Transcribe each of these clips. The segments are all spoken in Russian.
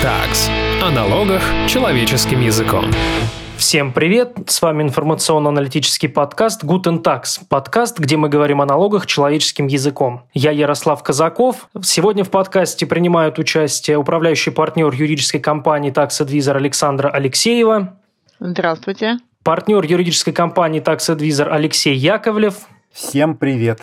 Tags. О налогах человеческим языком. Всем привет! С вами информационно-аналитический подкаст Guten Tax. Подкаст, где мы говорим о налогах человеческим языком. Я Ярослав Казаков. Сегодня в подкасте принимают участие управляющий партнер юридической компании Tax Advisor Александра Алексеева. Здравствуйте. Партнер юридической компании Tax Advisor Алексей Яковлев. Всем привет.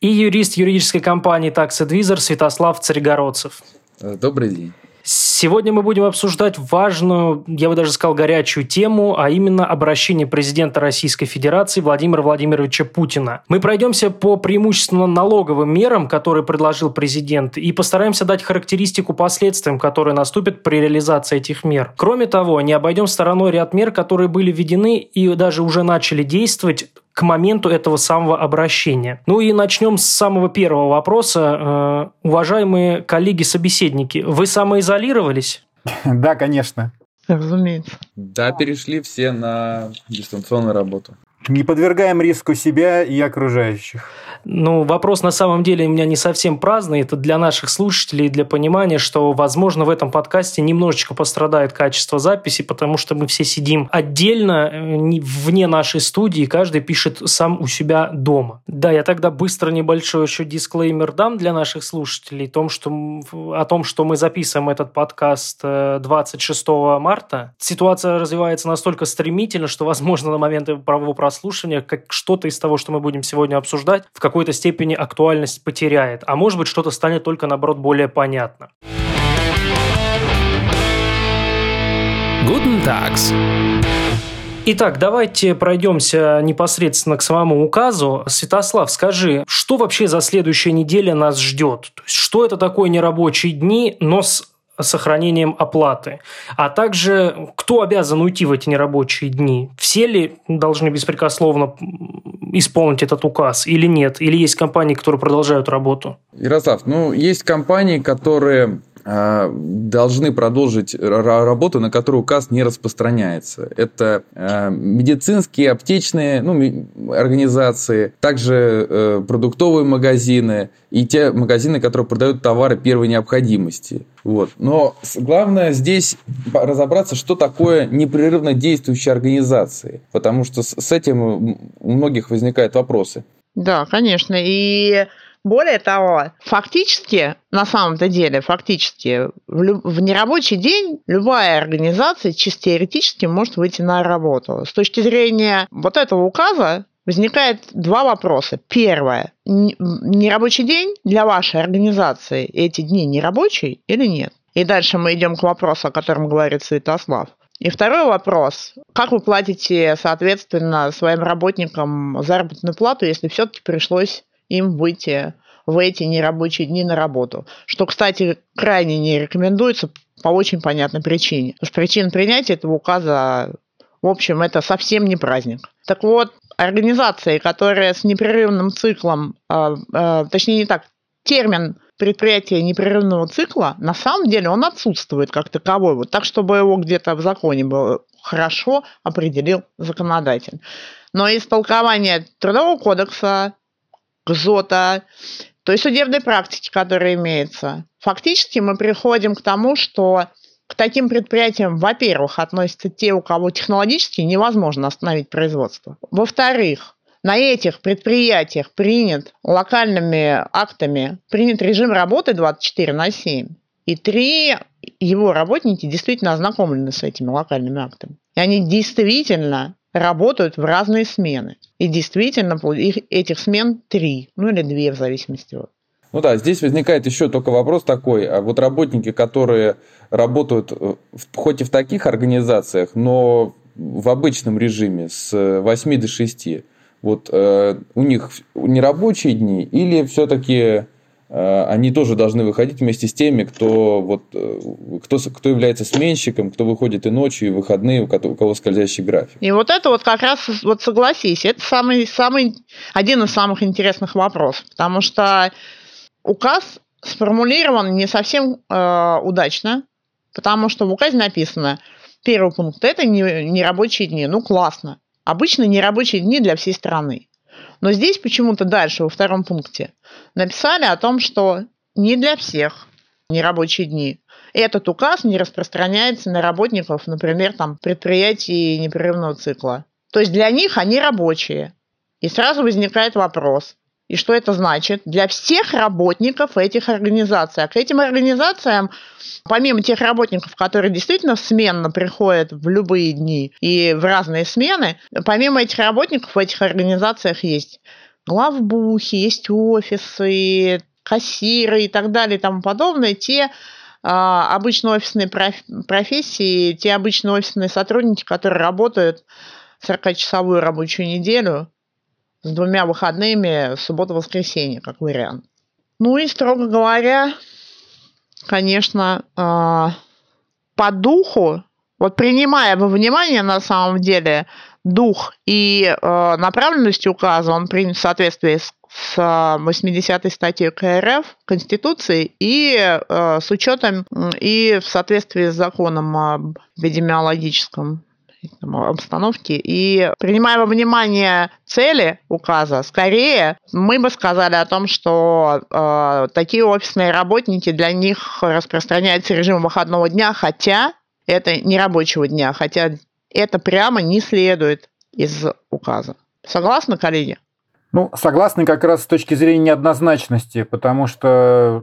И юрист юридической компании Tax Advisor Святослав Царегородцев. Добрый день. Сегодня мы будем обсуждать важную, я бы даже сказал, горячую тему, а именно обращение президента Российской Федерации Владимира Владимировича Путина. Мы пройдемся по преимущественно налоговым мерам, которые предложил президент, и постараемся дать характеристику последствиям, которые наступят при реализации этих мер. Кроме того, не обойдем стороной ряд мер, которые были введены и даже уже начали действовать к моменту этого самого обращения. Ну и начнем с самого первого вопроса. Э, уважаемые коллеги-собеседники, вы самоизолировались? Да, конечно. Разумеется. Да, перешли все на дистанционную работу. Не подвергаем риску себя и окружающих. Ну, вопрос на самом деле у меня не совсем праздный. Это для наших слушателей, для понимания, что, возможно, в этом подкасте немножечко пострадает качество записи, потому что мы все сидим отдельно, э, вне нашей студии, каждый пишет сам у себя дома. Да, я тогда быстро небольшой еще дисклеймер дам для наших слушателей о том, что, о том, что мы записываем этот подкаст 26 э, марта. Ситуация развивается настолько стремительно, что, возможно, на момент правового прослушивания как что-то из того, что мы будем сегодня обсуждать, в какой-то степени актуальность потеряет, а может быть что-то станет только наоборот более понятно. Guten Tags. Итак, давайте пройдемся непосредственно к самому указу. Святослав, скажи, что вообще за следующая неделя нас ждет? То есть, что это такое нерабочие дни, но с сохранением оплаты. А также, кто обязан уйти в эти нерабочие дни? Все ли должны беспрекословно исполнить этот указ или нет? Или есть компании, которые продолжают работу? Ярослав, ну, есть компании, которые должны продолжить работу, на которую указ не распространяется. Это а, медицинские, аптечные ну, организации, также э, продуктовые магазины и те магазины, которые продают товары первой необходимости. Вот. Но главное здесь разобраться, что такое непрерывно действующие организации, потому что с этим у многих возникают вопросы. Да, конечно. И более того, фактически, на самом-то деле, фактически, в, лю- в нерабочий день любая организация чисто теоретически может выйти на работу. С точки зрения вот этого указа возникает два вопроса. Первое. Нерабочий день для вашей организации эти дни нерабочий или нет? И дальше мы идем к вопросу, о котором говорит Святослав. И второй вопрос. Как вы платите, соответственно, своим работникам заработную плату, если все-таки пришлось им выйти в эти нерабочие дни на работу. Что, кстати, крайне не рекомендуется по очень понятной причине. Потому что причин принятия этого указа, в общем, это совсем не праздник. Так вот, организации, которые с непрерывным циклом, э, э, точнее не так, термин предприятия непрерывного цикла, на самом деле он отсутствует как таковой, вот так, чтобы его где-то в законе было хорошо определил законодатель. Но из толкования Трудового кодекса, КЗОТа, той судебной практики, которая имеется. Фактически мы приходим к тому, что к таким предприятиям, во-первых, относятся те, у кого технологически невозможно остановить производство. Во-вторых, на этих предприятиях принят локальными актами, принят режим работы 24 на 7. И три его работники действительно ознакомлены с этими локальными актами. И они действительно работают в разные смены. И действительно, их, этих смен три, ну или две в зависимости от. Ну да, здесь возникает еще только вопрос такой. А вот работники, которые работают э, хоть и в таких организациях, но в обычном режиме с 8 до 6, вот э, у них нерабочие дни или все-таки Э, они тоже должны выходить вместе с теми, кто, вот, э, кто, кто является сменщиком, кто выходит и ночью, и в выходные, у кого, у кого скользящий график. И вот это вот как раз, вот согласись, это самый, самый, один из самых интересных вопросов, потому что указ сформулирован не совсем э, удачно, потому что в указе написано, первый пункт, это не, не рабочие дни, ну классно. Обычно не рабочие дни для всей страны. Но здесь почему-то дальше, во втором пункте, написали о том, что не для всех нерабочие дни. этот указ не распространяется на работников, например, там, предприятий непрерывного цикла. То есть для них они рабочие. И сразу возникает вопрос, и что это значит? Для всех работников этих организаций. А к этим организациям, помимо тех работников, которые действительно сменно приходят в любые дни и в разные смены, помимо этих работников в этих организациях есть главбухи, есть офисы, кассиры и так далее и тому подобное, те а, обычные офисные профессии, те обычные офисные сотрудники, которые работают 40-часовую рабочую неделю с двумя выходными, суббота-воскресенье, как вариант. Ну и, строго говоря, конечно, а, по духу, вот принимая во внимание на самом деле дух и э, направленность указа, он принят в соответствии с, с 80-й статьей КРФ Конституции и э, с учетом и в соответствии с законом об эпидемиологическом обстановке. И принимая во внимание цели указа, скорее мы бы сказали о том, что э, такие офисные работники, для них распространяется режим выходного дня, хотя это не рабочего дня, хотя это прямо не следует из указа. Согласны, коллеги? Ну, согласны как раз с точки зрения неоднозначности, потому что,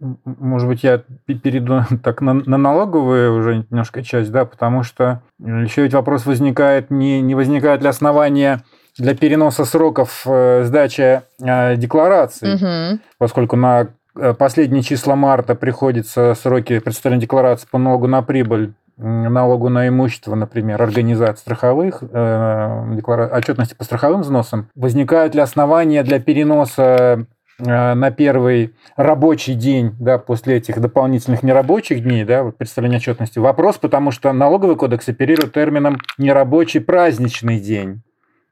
может быть, я перейду так на, на налоговую уже немножко часть, да, потому что еще ведь вопрос возникает, не, не возникает ли основания для переноса сроков э, сдачи э, деклараций, угу. поскольку на э, последние числа марта приходится сроки представления декларации по налогу на прибыль налогу на имущество, например, организаций страховых, э, отчетности по страховым взносам, возникают ли основания для переноса э, на первый рабочий день, да, после этих дополнительных нерабочих дней, да, вот представление отчетности. Вопрос, потому что налоговый кодекс оперирует термином нерабочий праздничный день,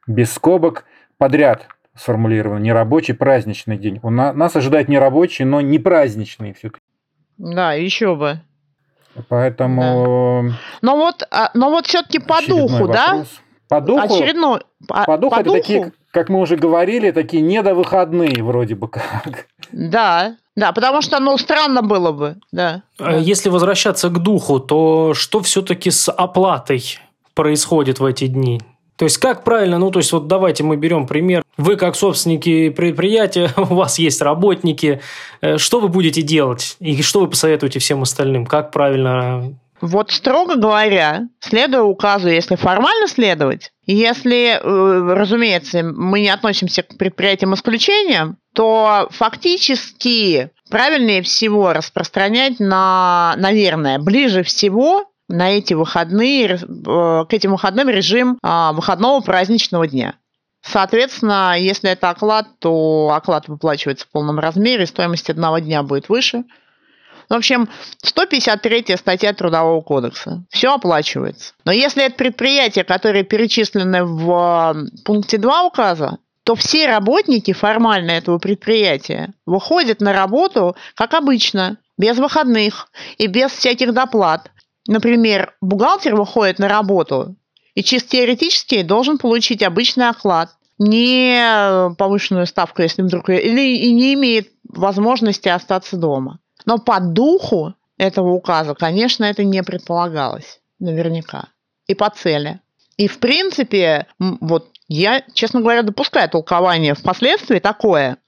без скобок подряд сформулирован нерабочий праздничный день. У нас ожидает нерабочий, но не праздничный все-таки. Да, еще бы. Поэтому... Да. Но вот, а, но вот все-таки по духу, вопрос. да? По духу, Очередной, по, по духу по это духу? такие, как мы уже говорили, такие недовыходные вроде бы как. Да, да, потому что, ну, странно было бы, да. А если возвращаться к духу, то что все-таки с оплатой происходит в эти дни? То есть, как правильно, ну, то есть, вот давайте мы берем пример. Вы, как собственники предприятия, у вас есть работники. Э, что вы будете делать? И что вы посоветуете всем остальным? Как правильно вот строго говоря, следуя указу, если формально следовать, если, э, разумеется, мы не относимся к предприятиям исключениям, то фактически правильнее всего распространять на, наверное, ближе всего на эти выходные, э, к этим выходным режим а, выходного праздничного дня. Соответственно, если это оклад, то оклад выплачивается в полном размере, стоимость одного дня будет выше. В общем, 153 статья Трудового кодекса. Все оплачивается. Но если это предприятия, которые перечислены в пункте 2 указа, то все работники формально этого предприятия выходят на работу, как обычно, без выходных и без всяких доплат. Например, бухгалтер выходит на работу и чисто теоретически должен получить обычный оклад, не повышенную ставку, если вдруг или и не имеет возможности остаться дома. Но по духу этого указа, конечно, это не предполагалось, наверняка, и по цели. И в принципе, вот я, честно говоря, допускаю толкование впоследствии такое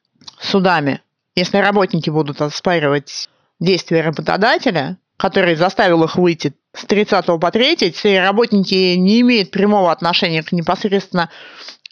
судами, если работники будут оспаривать действия работодателя, который заставил их выйти с 30 по 3, если работники не имеют прямого отношения к непосредственно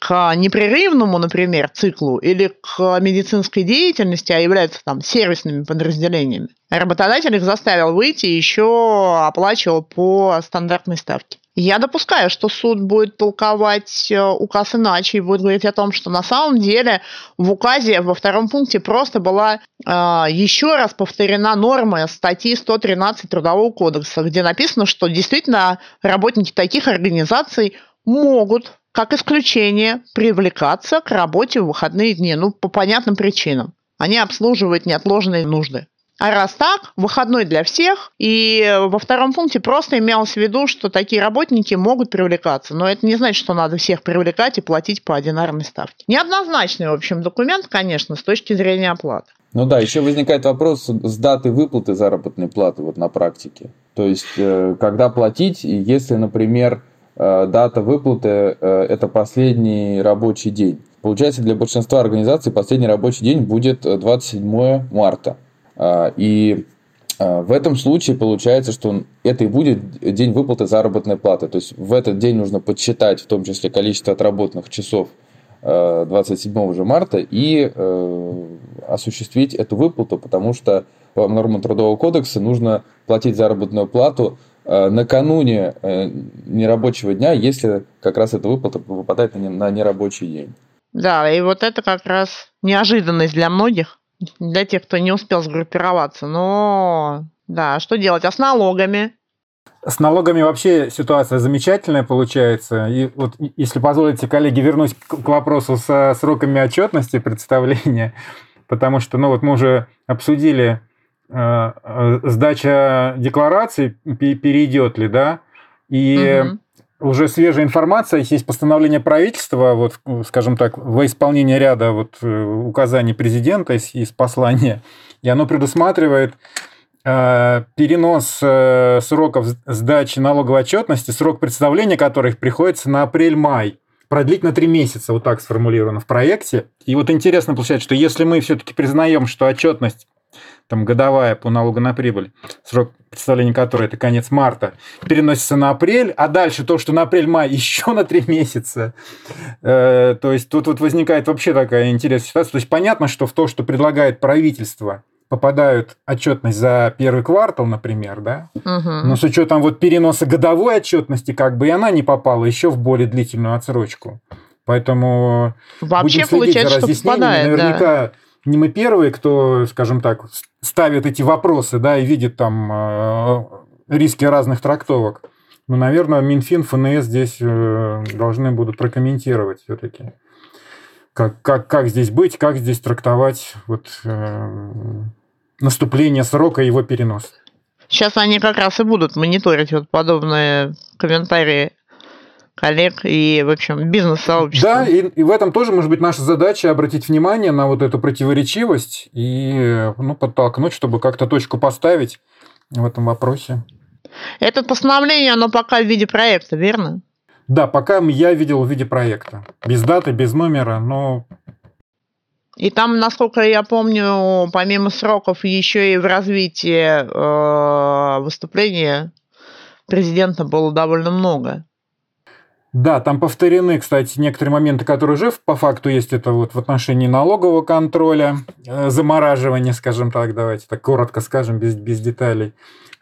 к непрерывному, например, циклу или к медицинской деятельности, а являются там сервисными подразделениями. Работодатель их заставил выйти и еще оплачивал по стандартной ставке. Я допускаю, что суд будет толковать э, указ иначе и будет говорить о том, что на самом деле в указе во втором пункте просто была э, еще раз повторена норма статьи 113 Трудового кодекса, где написано, что действительно работники таких организаций могут как исключение привлекаться к работе в выходные дни, ну, по понятным причинам. Они обслуживают неотложные нужды. А раз так, выходной для всех. И во втором пункте просто имелось в виду, что такие работники могут привлекаться. Но это не значит, что надо всех привлекать и платить по одинарной ставке. Неоднозначный, в общем, документ, конечно, с точки зрения оплаты. Ну да, еще возникает вопрос с даты выплаты заработной платы вот на практике. То есть, э, когда платить, если, например, дата выплаты э, – это последний рабочий день. Получается, для большинства организаций последний рабочий день будет 27 марта. А, и в этом случае получается, что это и будет день выплаты заработной платы. То есть в этот день нужно подсчитать в том числе количество отработанных часов 27 же марта и осуществить эту выплату, потому что по нормам Трудового кодекса нужно платить заработную плату э, накануне э, нерабочего дня, если как раз эта выплата выпадает на нерабочий день. Да, и вот это как раз неожиданность для многих, для тех, кто не успел сгруппироваться. Но да, что делать? А с налогами? С налогами вообще ситуация замечательная получается. И вот, если позволите, коллеги, вернусь к вопросу со сроками отчетности представления, потому что, ну вот мы уже обсудили Э, э, сдача декларации перейдет ли, да, и угу. уже свежая информация, есть постановление правительства, вот, скажем так, во исполнение ряда вот э, указаний президента из, из послания, и оно предусматривает перенос сроков сдачи налоговой отчетности, срок представления которых приходится на апрель-май продлить на три месяца, вот так сформулировано в проекте. И вот интересно получается, что если мы все-таки признаем, что отчетность там годовая по налогу на прибыль, срок представления которой это конец марта, переносится на апрель, а дальше то, что на апрель-май еще на три месяца. Э, то есть тут вот возникает вообще такая интересная ситуация. То есть понятно, что в то, что предлагает правительство, попадают отчетность за первый квартал, например, да, угу. но с учетом вот переноса годовой отчетности, как бы и она не попала еще в более длительную отсрочку. Поэтому Вообще будем следить за разъяснениями. Что попадает, Наверняка да не мы первые, кто, скажем так, ставит эти вопросы, да, и видит там э, риски разных трактовок. Но, наверное, Минфин, ФНС здесь э, должны будут прокомментировать все-таки. Как, как, как здесь быть, как здесь трактовать вот, э, наступление срока и его перенос. Сейчас они как раз и будут мониторить вот подобные комментарии коллег и, в общем, бизнес-сообщества. Да, и, и в этом тоже может быть наша задача обратить внимание на вот эту противоречивость и ну, подтолкнуть, чтобы как-то точку поставить в этом вопросе. Это постановление, оно пока в виде проекта, верно? Да, пока я видел в виде проекта. Без даты, без номера, но... И там, насколько я помню, помимо сроков, еще и в развитии э, выступления президента было довольно много. Да, там повторены, кстати, некоторые моменты, которые уже по факту есть. Это вот в отношении налогового контроля, э, замораживания, скажем так, давайте так коротко скажем, без, без деталей.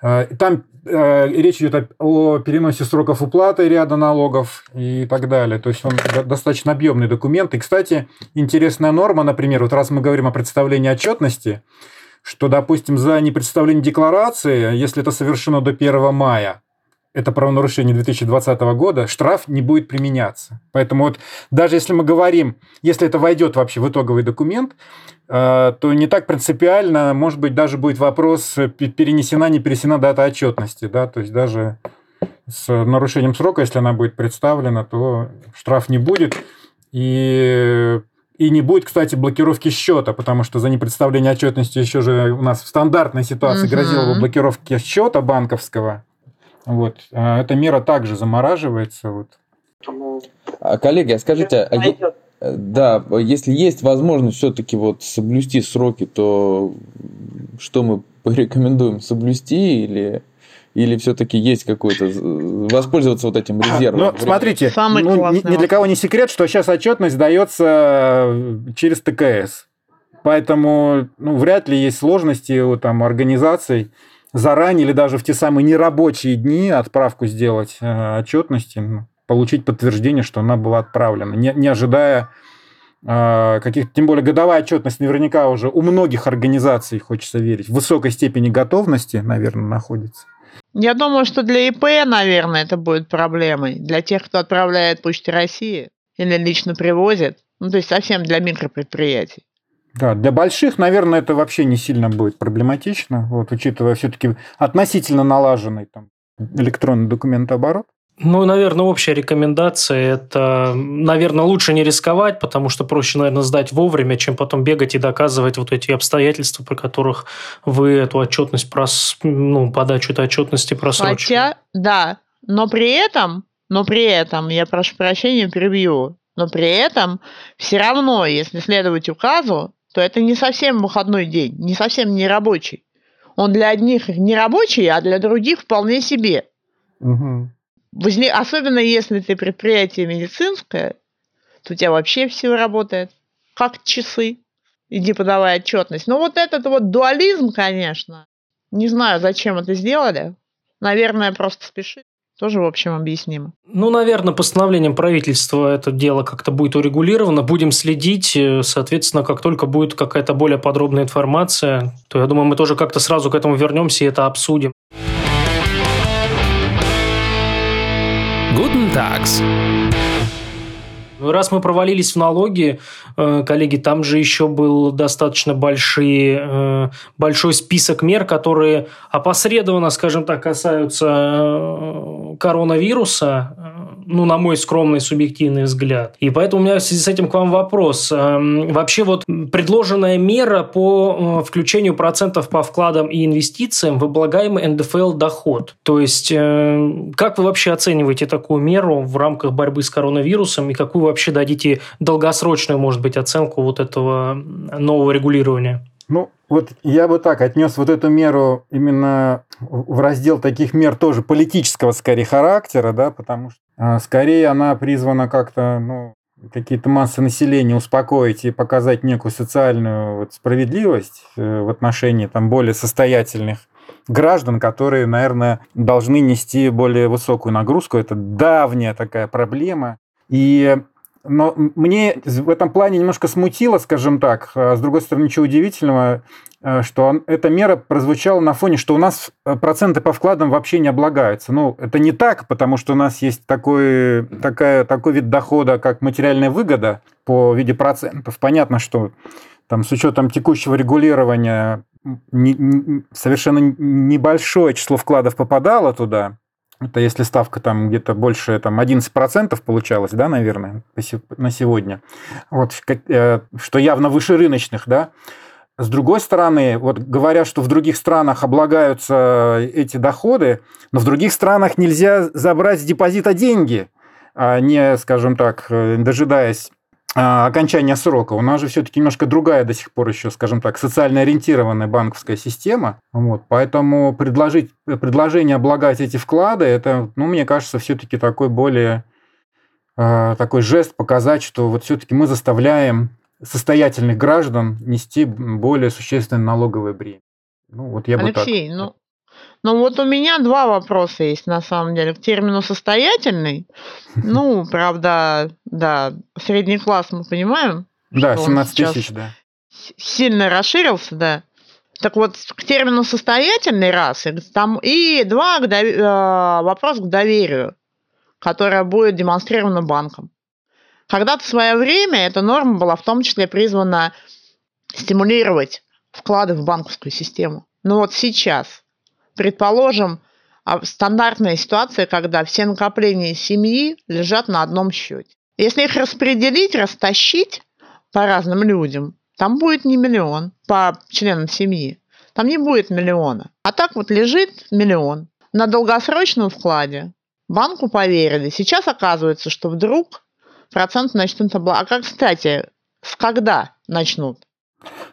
Э, там э, речь идет о, о переносе сроков уплаты ряда налогов и так далее. То есть он достаточно объемный документ. И, кстати, интересная норма, например, вот раз мы говорим о представлении отчетности, что, допустим, за непредставление декларации, если это совершено до 1 мая, это правонарушение 2020 года, штраф не будет применяться. Поэтому вот даже если мы говорим, если это войдет вообще в итоговый документ, э, то не так принципиально, может быть, даже будет вопрос, перенесена, не перенесена дата отчетности. Да? То есть даже с нарушением срока, если она будет представлена, то штраф не будет. И и не будет, кстати, блокировки счета, потому что за непредставление отчетности еще же у нас в стандартной ситуации угу. грозила бы блокировки счета банковского. Вот. А эта мера также замораживается. Вот. А, коллеги, а скажите, а да, если есть возможность все-таки вот соблюсти сроки, то что мы порекомендуем соблюсти или или все-таки есть какой-то воспользоваться вот этим резервом? Ну, смотрите, Самый ну, ни, ни для кого не секрет, что сейчас отчетность дается э, через ТКС. Поэтому ну, вряд ли есть сложности у там, организаций заранее или даже в те самые нерабочие дни отправку сделать э, отчетности, получить подтверждение, что она была отправлена, не, не ожидая э, каких тем более годовая отчетность наверняка уже у многих организаций, хочется верить, в высокой степени готовности, наверное, находится. Я думаю, что для ИП, наверное, это будет проблемой. Для тех, кто отправляет Почте России или лично привозит. Ну, то есть совсем для микропредприятий. Да, для больших, наверное, это вообще не сильно будет проблематично, вот, учитывая все-таки относительно налаженный там, электронный документооборот. Ну, наверное, общая рекомендация – это, наверное, лучше не рисковать, потому что проще, наверное, сдать вовремя, чем потом бегать и доказывать вот эти обстоятельства, про которых вы эту отчетность, прос... ну, подачу этой отчетности просрочили. Хотя, да, но при этом, но при этом, я прошу прощения, перебью, но при этом все равно, если следовать указу, то это не совсем выходной день, не совсем не рабочий. Он для одних не рабочий, а для других вполне себе. Угу. Возне... Особенно если ты предприятие медицинское, то у тебя вообще все работает как часы. Иди подавай отчетность. Но вот этот вот дуализм, конечно, не знаю, зачем это сделали. Наверное, просто спешить. Тоже, в общем, объяснимо. Ну, наверное, постановлением правительства это дело как-то будет урегулировано. Будем следить. Э, соответственно, как только будет какая-то более подробная информация, то я думаю, мы тоже как-то сразу к этому вернемся и это обсудим. Guten Tags. Ну, раз мы провалились в налоги, э, коллеги, там же еще был достаточно большие, э, большой список мер, которые опосредованно, скажем так, касаются э, коронавируса, ну, на мой скромный субъективный взгляд. И поэтому у меня в связи с этим к вам вопрос. Вообще вот предложенная мера по включению процентов по вкладам и инвестициям в облагаемый НДФЛ доход. То есть, как вы вообще оцениваете такую меру в рамках борьбы с коронавирусом и какую вообще дадите долгосрочную, может быть, оценку вот этого нового регулирования? Ну, вот я бы так отнес вот эту меру именно в раздел таких мер тоже политического, скорее, характера, да, потому что а, скорее она призвана как-то, ну, какие-то массы населения успокоить и показать некую социальную вот справедливость э, в отношении там более состоятельных граждан, которые, наверное, должны нести более высокую нагрузку. Это давняя такая проблема. И но мне в этом плане немножко смутило, скажем так. А с другой стороны, ничего удивительного, э, что эта мера прозвучала на фоне, что у нас э, проценты по вкладам вообще не облагаются. Ну, это не так, потому что у нас есть такой, такая, такой вид дохода, как материальная выгода по виде процентов. Понятно, что там, с учетом текущего регулирования не, не, совершенно небольшое число вкладов попадало туда, это если ставка там где-то больше там, 11% получалось, да, наверное, на сегодня. Вот, э, что явно выше рыночных, да. С другой стороны, вот говорят, что в других странах облагаются эти доходы, но в других странах нельзя забрать с депозита деньги, а не, скажем так, э, дожидаясь окончания срока. У нас же все-таки немножко другая до сих пор еще, скажем так, социально ориентированная банковская система. Вот, поэтому предложить, предложение облагать эти вклады, это, ну, мне кажется, все-таки такой более э, такой жест показать, что вот все-таки мы заставляем состоятельных граждан нести более существенное налоговое бремя. Ну, вот я Алексей, бы так... ну, ну вот у меня два вопроса есть на самом деле. К термину состоятельный. Ну, правда, да, средний класс мы понимаем. Да, 17 тысяч, да. Сильно расширился, да. Так вот, к термину состоятельный раз, и, там, и два, к дов... Э, вопрос к доверию, которое будет демонстрировано банком. Когда-то в свое время эта норма была в том числе призвана стимулировать вклады в банковскую систему. Но вот сейчас Предположим, а, стандартная ситуация, когда все накопления семьи лежат на одном счете. Если их распределить, растащить по разным людям, там будет не миллион по членам семьи. Там не будет миллиона. А так вот лежит миллион. На долгосрочном вкладе банку поверили. Сейчас оказывается, что вдруг процент начнут облагать. А как, кстати, с когда начнут?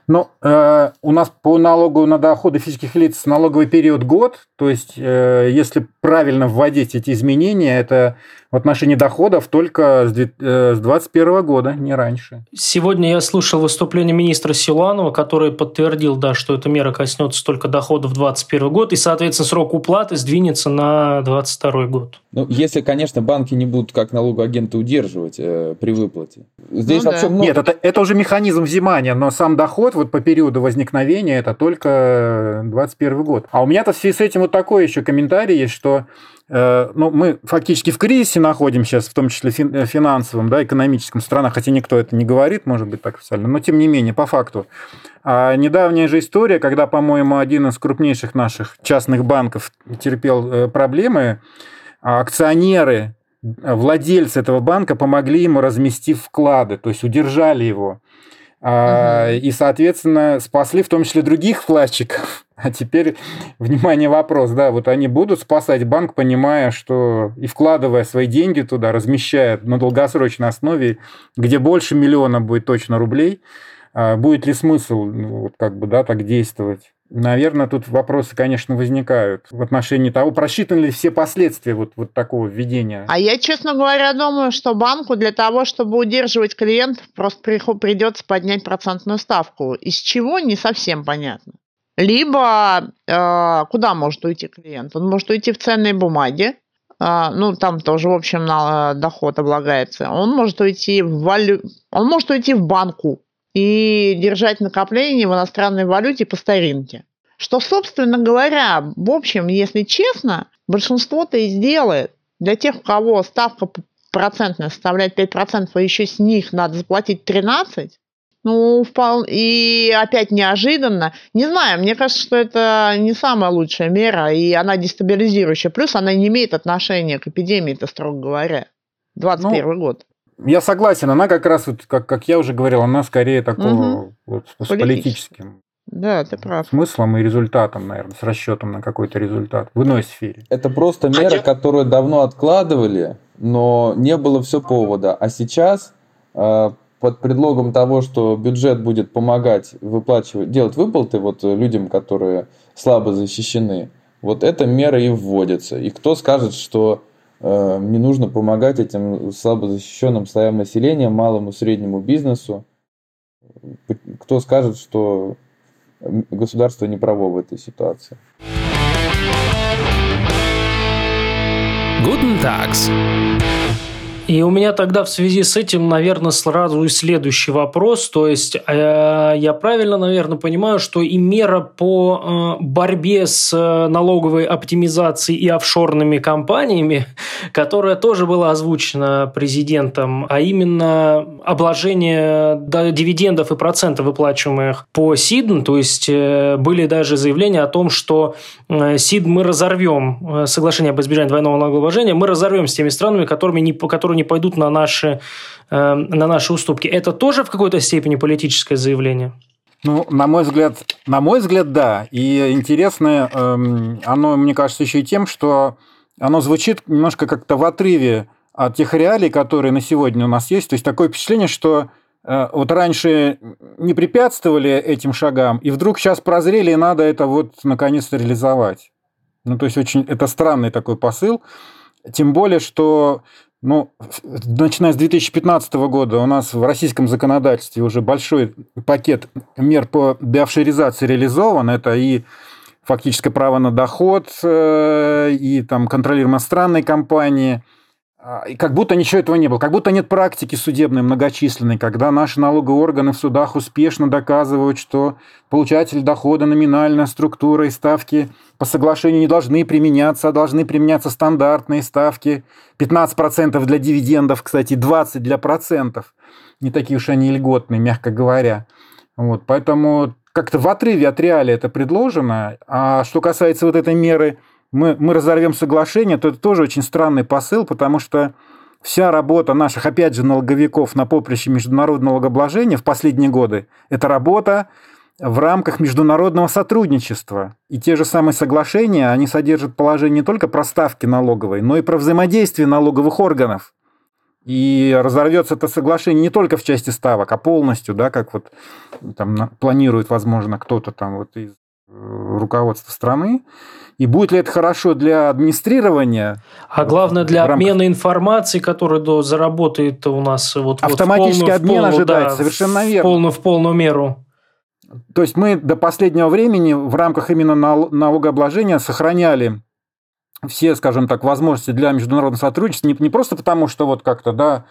Ну, э, у нас по налогу на доходы физических лиц налоговый период год, то есть, э, если правильно вводить эти изменения, это в отношении доходов только с 2021 э, года, не раньше. Сегодня я слушал выступление министра Силанова, который подтвердил, да, что эта мера коснется только доходов в 2021 год, и, соответственно, срок уплаты сдвинется на 2022 год. Ну, если, конечно, банки не будут как налогоагенты удерживать э, при выплате. Здесь ну, да. много... Нет, это, это уже механизм взимания, но сам доход вот по периоду возникновения это только 2021 год. А у меня-то в связи с этим вот такой еще комментарий есть, что Э, ну, мы фактически в кризисе находимся сейчас, в том числе э, финансовом, да, экономическом странах, хотя никто это не говорит, может быть, так официально, но тем не менее, по факту. А недавняя же история, когда, по-моему, один из крупнейших наших частных банков терпел э, проблемы, акционеры, владельцы этого банка помогли ему разместив вклады, то есть удержали его. Uh-huh. И, соответственно, спасли в том числе других вкладчиков. А теперь, внимание, вопрос, да, вот они будут спасать банк, понимая, что и вкладывая свои деньги туда, размещая на долгосрочной основе, где больше миллиона будет точно рублей, а будет ли смысл ну, вот как бы, да, так действовать? Наверное, тут вопросы, конечно, возникают в отношении того, просчитаны ли все последствия вот, вот такого введения. А я, честно говоря, думаю, что банку для того, чтобы удерживать клиентов, просто придется поднять процентную ставку. Из чего, не совсем понятно. Либо э, куда может уйти клиент? Он может уйти в ценные бумаги, э, ну, там тоже, в общем, на, доход облагается. Он может уйти в валю... Он может уйти в банку, и держать накопления в иностранной валюте по старинке. Что, собственно говоря, в общем, если честно, большинство-то и сделает. Для тех, у кого ставка процентная составляет 5%, а еще с них надо заплатить 13%, ну, вполне, и опять неожиданно. Не знаю, мне кажется, что это не самая лучшая мера, и она дестабилизирующая. Плюс она не имеет отношения к эпидемии, это строго говоря. 21 ну, год. Я согласен, она как раз, вот, как, как я уже говорил, она скорее такого угу. вот, с политическим да, ты прав. смыслом и результатом, наверное, с расчетом на какой-то результат в иной сфере. Это просто мера, которую давно откладывали, но не было все повода. А сейчас э, под предлогом того, что бюджет будет помогать выплачивать, делать выплаты вот людям, которые слабо защищены, вот эта мера и вводится. И кто скажет, что не нужно помогать этим слабо защищенным слоям населения, малому среднему бизнесу. Кто скажет, что государство не право в этой ситуации? Guten Tags. И у меня тогда в связи с этим, наверное, сразу и следующий вопрос. То есть, э, я правильно, наверное, понимаю, что и мера по э, борьбе с э, налоговой оптимизацией и офшорными компаниями, которая тоже была озвучена президентом, а именно обложение дивидендов и процентов, выплачиваемых по СИДН, то есть были даже заявления о том, что СИДН мы разорвем, соглашение об избежании двойного налогообложения, мы разорвем с теми странами, которыми не, которые не пойдут на наши, э, на наши уступки. Это тоже в какой-то степени политическое заявление? Ну, на мой взгляд, на мой взгляд, да. И интересное, эм, оно, мне кажется, еще и тем, что оно звучит немножко как-то в отрыве от тех реалий, которые на сегодня у нас есть. То есть такое впечатление, что э, вот раньше не препятствовали этим шагам, и вдруг сейчас прозрели, и надо это вот наконец-то реализовать. Ну, то есть очень это странный такой посыл. Тем более, что ну, начиная с 2015 года у нас в российском законодательстве уже большой пакет мер по деофшоризации реализован. Это и фактическое право на доход, э, и там контролируемые иностранные компании – и как будто ничего этого не было, как будто нет практики судебной многочисленной, когда наши налоговые органы в судах успешно доказывают, что получатель дохода, номинальная структура и ставки по соглашению не должны применяться, а должны применяться стандартные ставки. 15% для дивидендов, кстати, 20% для процентов. Не такие уж они льготные, мягко говоря. Вот, поэтому как-то в отрыве от реалии это предложено. А что касается вот этой меры – мы, мы разорвем соглашение, то это тоже очень странный посыл, потому что вся работа наших, опять же, налоговиков на поприще международного налогообложения в последние годы – это работа в рамках международного сотрудничества. И те же самые соглашения, они содержат положение не только про ставки налоговые, но и про взаимодействие налоговых органов. И разорвется это соглашение не только в части ставок, а полностью, да, как вот там планирует, возможно, кто-то там вот из руководства страны. И будет ли это хорошо для администрирования? А главное для рамках... обмена информацией, которая до, заработает у нас вот автоматический вот в полную, обмен в полную, ожидается, да, совершенно верно. В полную, в полную меру. То есть мы до последнего времени в рамках именно налогообложения сохраняли все, скажем так, возможности для международного сотрудничества не, не просто потому, что вот как-то, да, э,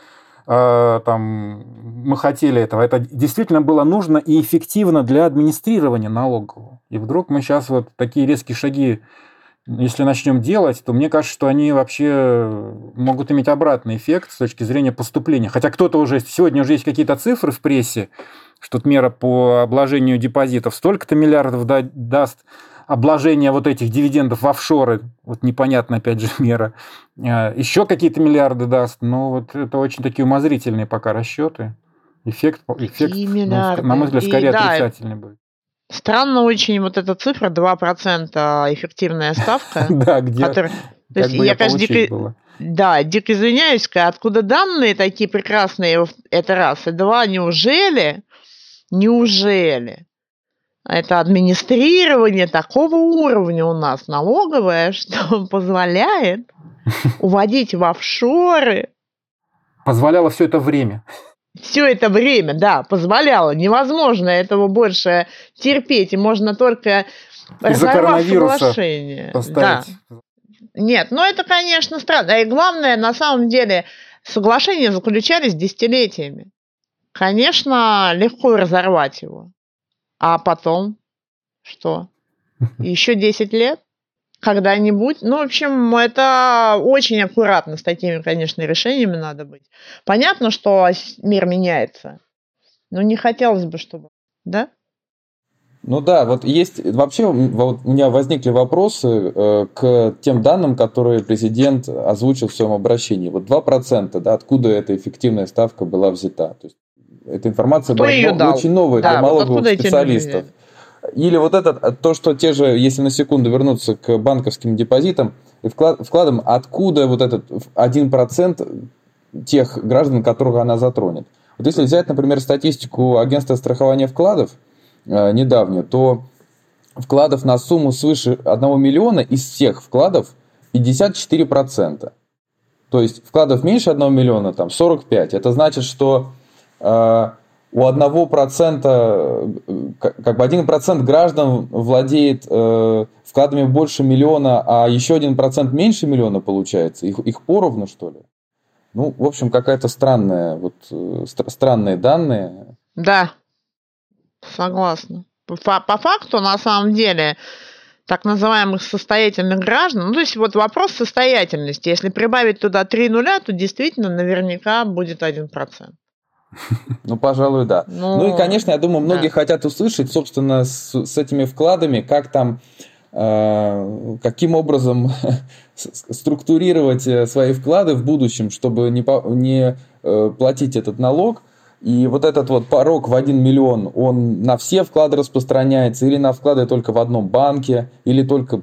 там мы хотели этого, это действительно было нужно и эффективно для администрирования налогового. И вдруг мы сейчас вот такие резкие шаги если начнем делать, то мне кажется, что они вообще могут иметь обратный эффект с точки зрения поступления. Хотя кто-то уже, сегодня уже есть какие-то цифры в прессе, что мера по обложению депозитов столько-то миллиардов даст, обложение вот этих дивидендов в офшоры, вот непонятно, опять же, мера, э, еще какие-то миллиарды даст, но вот это очень такие умозрительные пока расчеты. Эффект, эффект ну, на мой взгляд, скорее и, отрицательный да, будет. Странно очень вот эта цифра 2% эффективная ставка. Да, где то есть я, конечно, дико, да, дико извиняюсь, откуда данные такие прекрасные, это раз. И два, неужели, неужели это администрирование такого уровня у нас налоговое, что позволяет уводить в офшоры. Позволяло все это время. Все это время, да, позволяло. Невозможно этого больше терпеть, и можно только коронавируса соглашение. Да. Нет, ну это, конечно, странно. И главное, на самом деле, соглашения заключались десятилетиями. Конечно, легко разорвать его. А потом что? Еще 10 лет? Когда-нибудь? Ну, в общем, это очень аккуратно с такими, конечно, решениями надо быть. Понятно, что мир меняется. Но не хотелось бы, чтобы... Да? Ну да, вот есть вообще вот у меня возникли вопросы э, к тем данным, которые президент озвучил в своем обращении. Вот 2%, да, откуда эта эффективная ставка была взята? То есть эта информация Кто была дал? очень новая да, для налоговых вот специалистов. Или вот это, то, что те же, если на секунду вернуться к банковским депозитам и вклад, вкладам, откуда вот этот 1% тех граждан, которых она затронет? Вот если взять, например, статистику агентства страхования вкладов э, недавнюю, то вкладов на сумму свыше 1 миллиона из всех вкладов 54%. То есть вкладов меньше 1 миллиона, там 45. Это значит, что Э, у одного процента, э, как бы один процент граждан владеет э, вкладами больше миллиона, а еще один процент меньше миллиона получается. Их, их поровну, что ли? Ну, в общем, какая-то странная, вот, стр- странные данные. Да, согласна. По, по факту, на самом деле, так называемых состоятельных граждан, ну, то есть вот вопрос состоятельности, если прибавить туда три нуля, то действительно наверняка будет один процент. Ну, пожалуй, да. Ну, ну и, конечно, я думаю, многие да. хотят услышать, собственно, с, с этими вкладами, как там, э, каким образом структурировать э, свои вклады в будущем, чтобы не, не э, платить этот налог. И вот этот вот порог в 1 миллион, он на все вклады распространяется, или на вклады только в одном банке, или только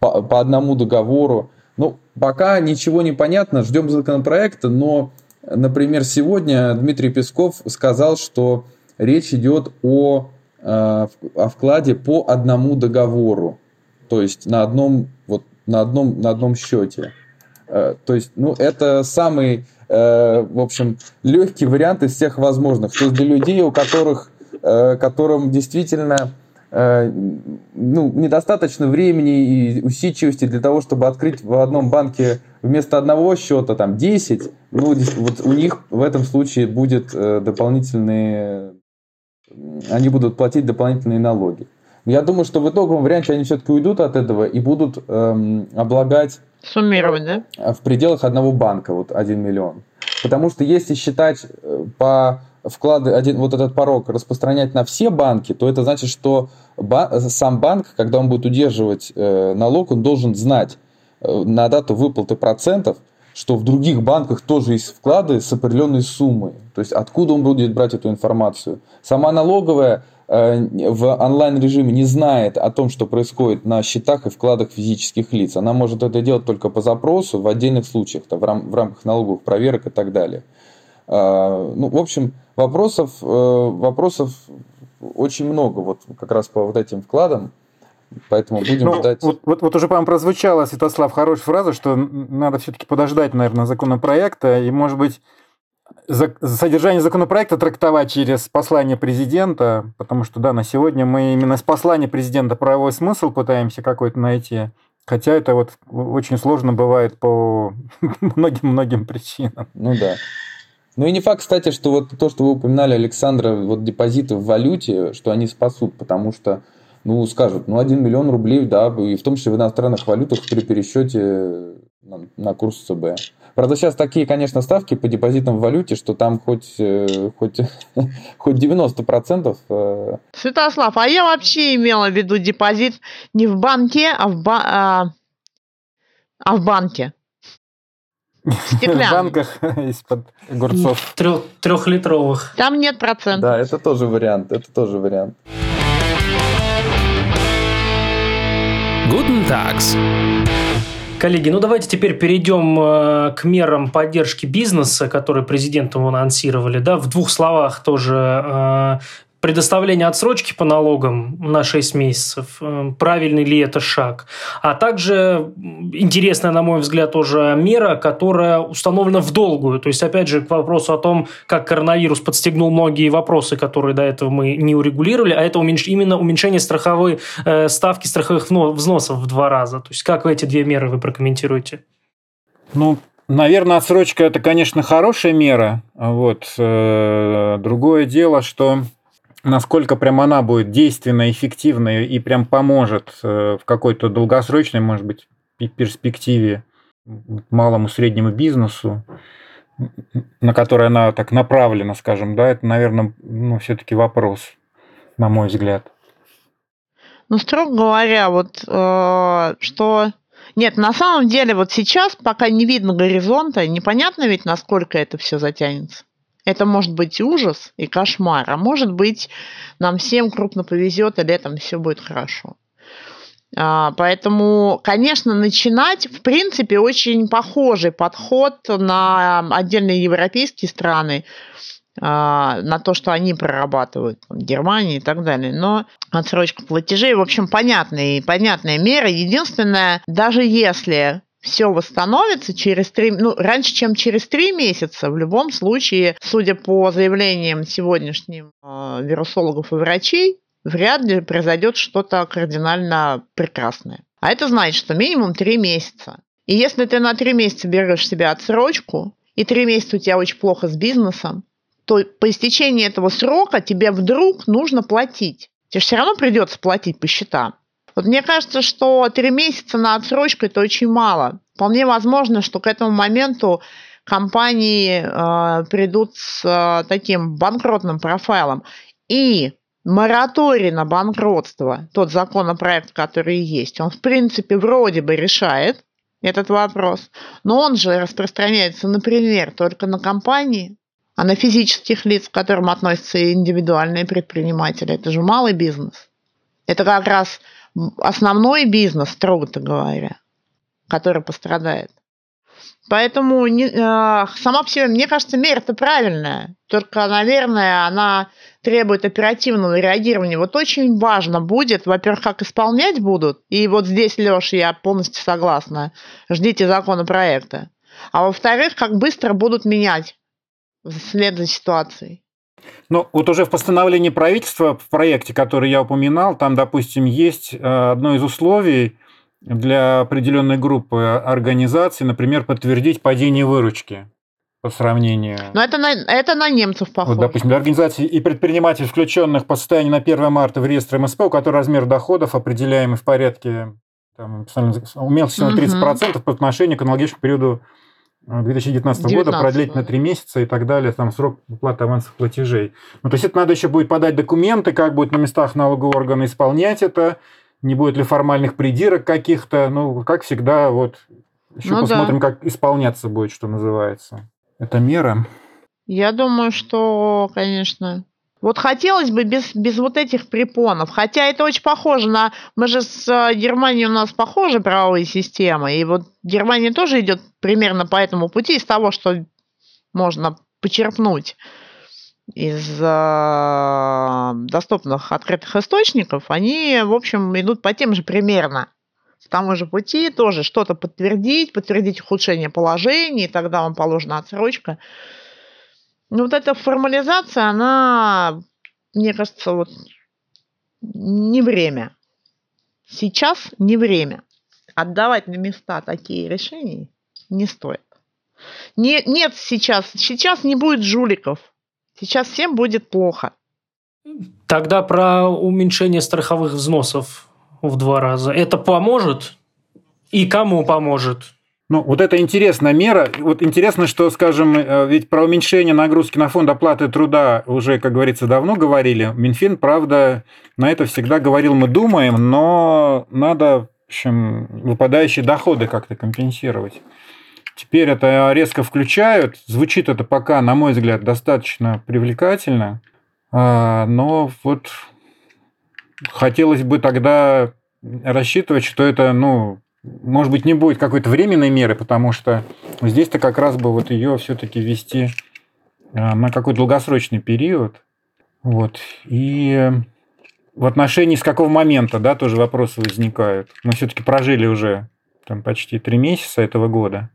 по, по одному договору. Ну, пока ничего не понятно, ждем законопроекта, но Например, сегодня Дмитрий Песков сказал, что речь идет о, э, о вкладе по одному договору, то есть на одном, вот, на одном, на одном счете. Э, то есть, ну, это самый, э, в общем, легкий вариант из всех возможных. То есть для людей, у которых, которым действительно ну, недостаточно времени и усидчивости для того, чтобы открыть в одном банке вместо одного счета там 10, ну, вот у них в этом случае будет э, дополнительные, они будут платить дополнительные налоги. Я думаю, что в итоговом варианте они все-таки уйдут от этого и будут эм, облагать Суммировать, да? в пределах одного банка, вот 1 миллион. Потому что если считать э, по вклады, один, вот этот порог распространять на все банки, то это значит, что ба- сам банк, когда он будет удерживать э, налог, он должен знать э, на дату выплаты процентов, что в других банках тоже есть вклады с определенной суммой. То есть откуда он будет брать эту информацию. Сама налоговая э, в онлайн-режиме не знает о том, что происходит на счетах и вкладах физических лиц. Она может это делать только по запросу в отдельных случаях, в рамках налоговых проверок и так далее. А, ну, в общем, вопросов, э, вопросов очень много вот как раз по вот этим вкладам. Поэтому будем ну, ждать. Вот, вот, вот уже, по-моему, прозвучала, Святослав, хорошая фраза, что надо все-таки подождать, наверное, законопроекта, и, может быть, за, содержание законопроекта трактовать через послание президента, потому что, да, на сегодня мы именно с послания президента правовой смысл пытаемся какой-то найти. Хотя это вот очень сложно бывает по многим-многим причинам. Ну да. Ну и не факт, кстати, что вот то, что вы упоминали, Александра, вот депозиты в валюте, что они спасут, потому что, ну, скажут, ну, 1 миллион рублей, да, и в том числе в иностранных валютах при пересчете на, на курс ЦБ. Правда, сейчас такие, конечно, ставки по депозитам в валюте, что там хоть, э, хоть, хоть 90%. Э. Святослав, а я вообще имела в виду депозит не в банке, а в, ба- а, а в банке. В банках из-под огурцов. Трех, трехлитровых. Там нет процентов. Да, это тоже вариант. Это тоже вариант. Guten Tags. Коллеги, ну давайте теперь перейдем э, к мерам поддержки бизнеса, которые президентом анонсировали. Да, в двух словах тоже э, предоставление отсрочки по налогам на 6 месяцев, э, правильный ли это шаг. А также интересная, на мой взгляд, тоже мера, которая установлена в долгую. То есть, опять же, к вопросу о том, как коронавирус подстегнул многие вопросы, которые до этого мы не урегулировали, а это уменьш... именно уменьшение страховой э, ставки страховых взносов в два раза. То есть, как эти две меры вы прокомментируете? Ну, Наверное, отсрочка это, конечно, хорошая мера. Вот. Э, другое дело, что насколько прям она будет действенная, эффективная и прям поможет э, в какой-то долгосрочной, может быть, перспективе малому среднему бизнесу, на который она так направлена, скажем, да, это, наверное, ну, все-таки вопрос, на мой взгляд. Ну, строго говоря, вот э, что... Нет, на самом деле вот сейчас, пока не видно горизонта, непонятно ведь, насколько это все затянется. Это может быть ужас и кошмар, а может быть нам всем крупно повезет, и летом все будет хорошо. А, поэтому, конечно, начинать, в принципе, очень похожий подход на отдельные европейские страны, а, на то, что они прорабатывают, там, Германия и так далее. Но отсрочка платежей, в общем, понятные, понятная мера. Единственное, даже если все восстановится через три, ну, раньше, чем через три месяца. В любом случае, судя по заявлениям сегодняшним э, вирусологов и врачей, вряд ли произойдет что-то кардинально прекрасное. А это значит, что минимум три месяца. И если ты на три месяца берешь себе отсрочку, и три месяца у тебя очень плохо с бизнесом, то по истечении этого срока тебе вдруг нужно платить. Тебе все равно придется платить по счетам. Вот мне кажется, что три месяца на отсрочку это очень мало. Вполне возможно, что к этому моменту компании э, придут с э, таким банкротным профайлом. И мораторий на банкротство, тот законопроект, который есть, он в принципе вроде бы решает этот вопрос, но он же распространяется, например, только на компании, а на физических лиц, к которым относятся индивидуальные предприниматели. Это же малый бизнес. Это как раз основной бизнес, строго-то говоря, который пострадает. Поэтому не, э, сама по себе, мне кажется, мера-то правильная. Только, наверное, она требует оперативного реагирования. Вот очень важно будет, во-первых, как исполнять будут. И вот здесь, Леша, я полностью согласна. Ждите законопроекта. А во-вторых, как быстро будут менять вслед за ситуацией. Ну, вот уже в постановлении правительства, в проекте, который я упоминал, там, допустим, есть э, одно из условий для определенной группы организаций, например, подтвердить падение выручки по сравнению. Но это на, это на немцев похоже. Вот, допустим, для организаций и предпринимателей, включенных по состоянию на 1 марта в реестр МСП, у которых размер доходов определяемый в порядке там, уменьшился на 30% угу. по отношению к аналогичному периоду 2019 19. года продлить на 3 месяца и так далее, там срок уплаты авансовых платежей. Ну, то есть это надо еще будет подать документы, как будет на местах налогового органа исполнять это, не будет ли формальных придирок каких-то, ну, как всегда, вот еще ну, посмотрим, да. как исполняться будет, что называется. Это мера. Я думаю, что, конечно, вот хотелось бы без, без вот этих препонов. Хотя это очень похоже на... Мы же с э, Германией у нас похожи правовые системы. И вот Германия тоже идет примерно по этому пути из того, что можно почерпнуть из э, доступных открытых источников, они, в общем, идут по тем же примерно. По тому же пути тоже что-то подтвердить, подтвердить ухудшение положения, и тогда вам положена отсрочка. Ну, вот эта формализация, она, мне кажется, вот не время. Сейчас не время. Отдавать на места такие решения не стоит. Не, нет сейчас, сейчас не будет жуликов. Сейчас всем будет плохо. Тогда про уменьшение страховых взносов в два раза. Это поможет? И кому поможет? Ну, вот это интересная мера. Вот интересно, что, скажем, э, ведь про уменьшение нагрузки на фонд оплаты труда уже, как говорится, давно говорили. Минфин, правда, на это всегда говорил, мы думаем, но надо, в общем, выпадающие доходы как-то компенсировать. Теперь это резко включают. Звучит это пока, на мой взгляд, достаточно привлекательно. А, но вот хотелось бы тогда рассчитывать, что это, ну, может быть, не будет какой-то временной меры, потому что здесь-то как раз бы вот ее все-таки вести а, на какой-то долгосрочный период. Вот. И в отношении с какого момента, да, тоже вопросы возникают. Мы все-таки прожили уже там почти три месяца этого года.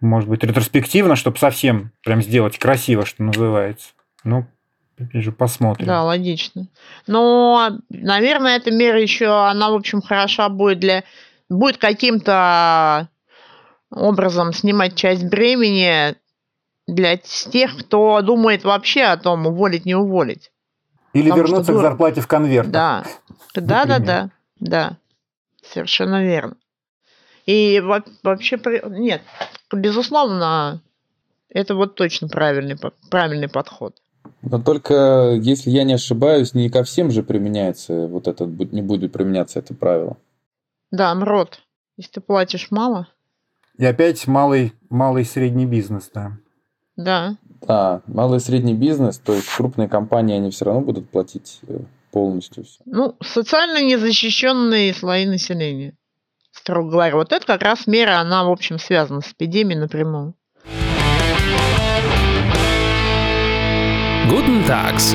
Может быть, ретроспективно, чтобы совсем прям сделать красиво, что называется. Ну, опять же, посмотрим. Да, логично. Но, наверное, эта мера еще, она, в общем, хороша будет для будет каким-то образом снимать часть бремени для тех, кто думает вообще о том, уволить, не уволить. Или Потому вернуться к зарплате в конверт. Да. Да, да, да, да. Совершенно верно. И вообще, нет, безусловно, это вот точно правильный, правильный подход. Но только, если я не ошибаюсь, не ко всем же применяется вот это, не будет применяться это правило. Да, МРОД. Если ты платишь мало. И опять малый, малый и средний бизнес, да. Да. Да, малый и средний бизнес, то есть крупные компании, они все равно будут платить э, полностью все. Ну, социально незащищенные слои населения, строго говоря. Вот это как раз мера, она, в общем, связана с эпидемией напрямую. Guten Tags.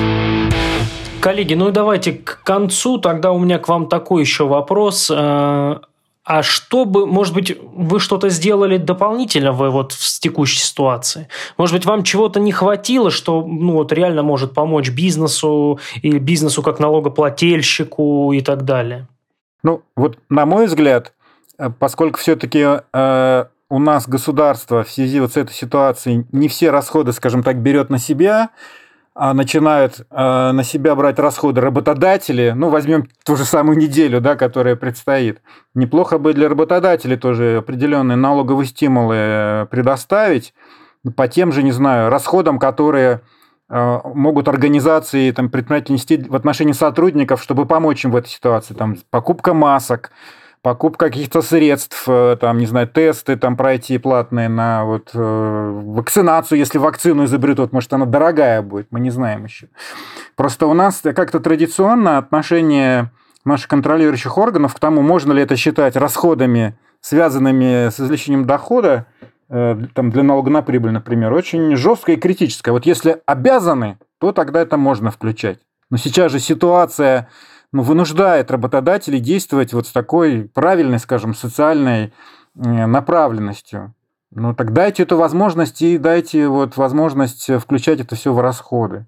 Коллеги, ну и давайте к концу. Тогда у меня к вам такой еще вопрос. Э, а что бы, может быть, вы что-то сделали дополнительно вы вот в текущей ситуации? Может быть, вам чего-то не хватило, что ну, вот реально может помочь бизнесу или бизнесу как налогоплательщику и так далее? Ну, вот на мой взгляд, э, поскольку все-таки э, у нас государство в связи вот с этой ситуацией не все расходы, скажем так, берет на себя, начинают а, на себя брать расходы работодатели, ну, возьмем ту же самую неделю, да, которая предстоит, неплохо бы для работодателей тоже определенные налоговые стимулы э, предоставить по тем же, не знаю, расходам, которые а, могут организации, там, предприниматели нести в отношении сотрудников, чтобы помочь им в этой ситуации, там, покупка масок, покупка каких-то средств, э, там, не знаю, тесты там пройти платные на вот э, вакцинацию, если вакцину изобретут, может, она дорогая будет, мы не знаем еще. Просто у нас как-то традиционно отношение наших контролирующих органов к тому, можно ли это считать расходами, связанными с извлечением дохода, э, там, для налога на прибыль, например, очень жесткое и критическое. Вот если обязаны, то тогда это можно включать. Но сейчас же ситуация ну, вынуждает работодателей действовать вот с такой правильной, скажем, социальной э, направленностью. Ну, так дайте эту возможность и дайте вот возможность включать это все в расходы.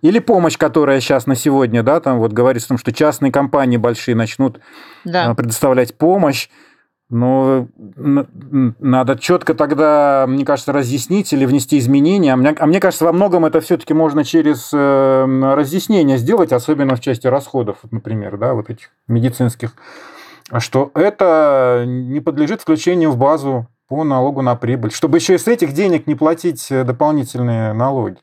Или помощь, которая сейчас на сегодня, да, там вот говорится о том, что частные компании большие начнут да. Э, предоставлять помощь. Но надо четко тогда, мне кажется, разъяснить или внести изменения. А мне, а мне кажется, во многом это все-таки можно через э, разъяснение сделать, особенно в части расходов, например, да, вот этих медицинских, что это не подлежит включению в базу по налогу на прибыль, чтобы еще и с этих денег не платить э, дополнительные налоги.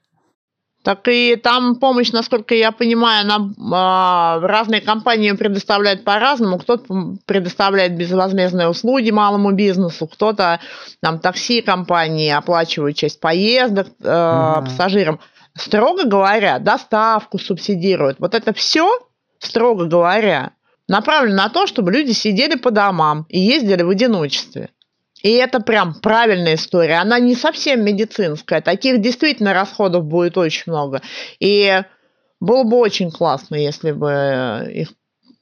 Так и там помощь, насколько я понимаю, нам э, разные компании предоставляют по-разному. Кто-то предоставляет безвозмездные услуги малому бизнесу, кто-то там такси-компании оплачивают часть поездок э, mm-hmm. пассажирам. Строго говоря, доставку субсидируют. Вот это все, строго говоря, направлено на то, чтобы люди сидели по домам и ездили в одиночестве. И это прям правильная история. Она не совсем медицинская. Таких действительно расходов будет очень много. И было бы очень классно, если бы их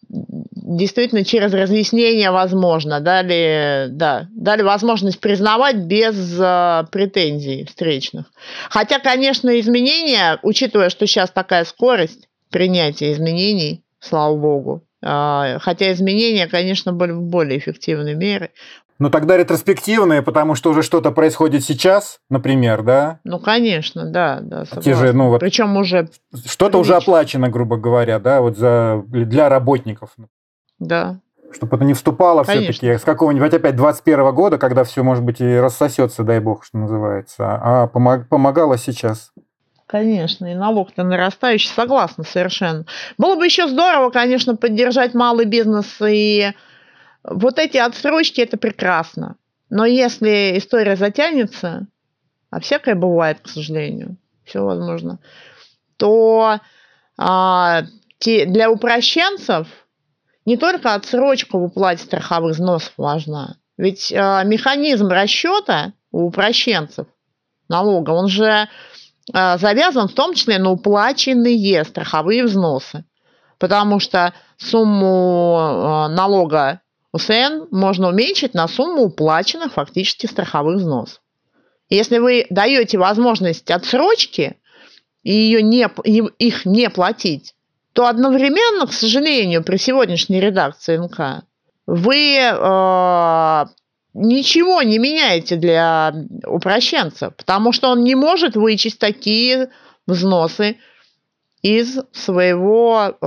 действительно через разъяснение возможно дали, да, дали возможность признавать без э, претензий встречных. Хотя, конечно, изменения, учитывая, что сейчас такая скорость принятия изменений, слава богу, э, хотя изменения, конечно, были более эффективной меры, ну, тогда ретроспективные, потому что уже что-то происходит сейчас, например, да? Ну, конечно, да, да. Те же, ну, вот Причем уже... Что-то уже оплачено, грубо говоря, да, вот за, для работников. Да. Чтобы это не вступало все-таки с какого-нибудь опять 21 года, когда все, может быть, и рассосется, дай бог, что называется, а помогало сейчас. Конечно, и налог-то нарастающий, согласна совершенно. Было бы еще здорово, конечно, поддержать малый бизнес, и вот эти отсрочки – это прекрасно. Но если история затянется, а всякое бывает, к сожалению, все возможно, то а, те, для упрощенцев не только отсрочка в уплате страховых взносов важна, ведь а, механизм расчета у упрощенцев налога, он же а, завязан в том числе на уплаченные страховые взносы. Потому что сумму а, налога УСН можно уменьшить на сумму уплаченных фактически страховых взносов. Если вы даете возможность отсрочки и ее не, их не платить, то одновременно, к сожалению, при сегодняшней редакции НК вы э, ничего не меняете для упрощенца, потому что он не может вычесть такие взносы из своего э,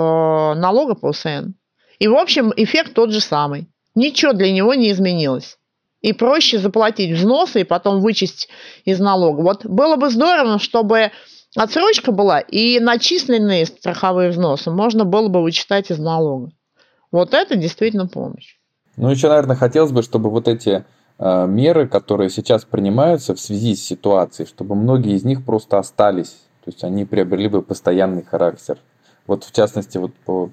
налога по УСН. И, в общем, эффект тот же самый. Ничего для него не изменилось. И проще заплатить взносы и потом вычесть из налога. Вот было бы здорово, чтобы отсрочка была и начисленные страховые взносы можно было бы вычитать из налога. Вот это действительно помощь. Ну, еще, наверное, хотелось бы, чтобы вот эти э, меры, которые сейчас принимаются в связи с ситуацией, чтобы многие из них просто остались. То есть они приобрели бы постоянный характер. Вот в частности, вот по,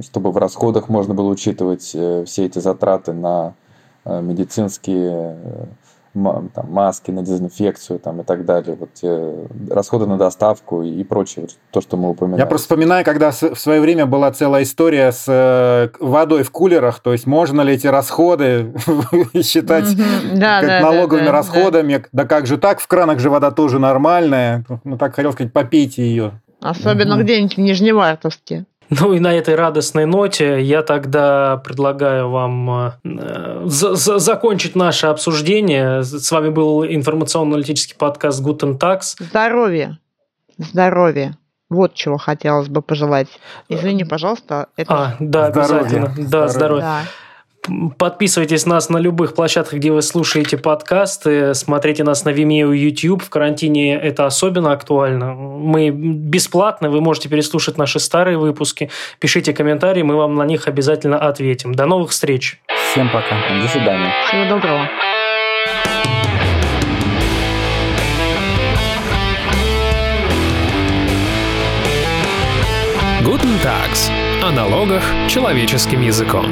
чтобы в расходах можно было учитывать э, все эти затраты на э, медицинские там, маски на дезинфекцию там, и так далее, вот те расходы на доставку и прочее, вот, то, что мы упоминали. Я просто вспоминаю, когда в свое время была целая история с э, водой в кулерах, то есть можно ли эти расходы считать как налоговыми расходами, да как же так, в кранах же вода тоже нормальная, ну так хотел сказать, попейте ее. Особенно где-нибудь в Нижневартовске. Ну и на этой радостной ноте я тогда предлагаю вам э, закончить наше обсуждение. С вами был информационно-аналитический подкаст Guten Tax. Здоровья. Здоровья. Вот чего хотелось бы пожелать. Извини, пожалуйста. Это... А, да, здоровья. обязательно. Да, здоровья. Да. Подписывайтесь на нас на любых площадках, где вы слушаете подкасты. Смотрите нас на Vimeo и YouTube. В карантине это особенно актуально. Мы бесплатны, вы можете переслушать наши старые выпуски. Пишите комментарии, мы вам на них обязательно ответим. До новых встреч. Всем пока. До свидания. Всего доброго. Guten Tags. О налогах человеческим языком.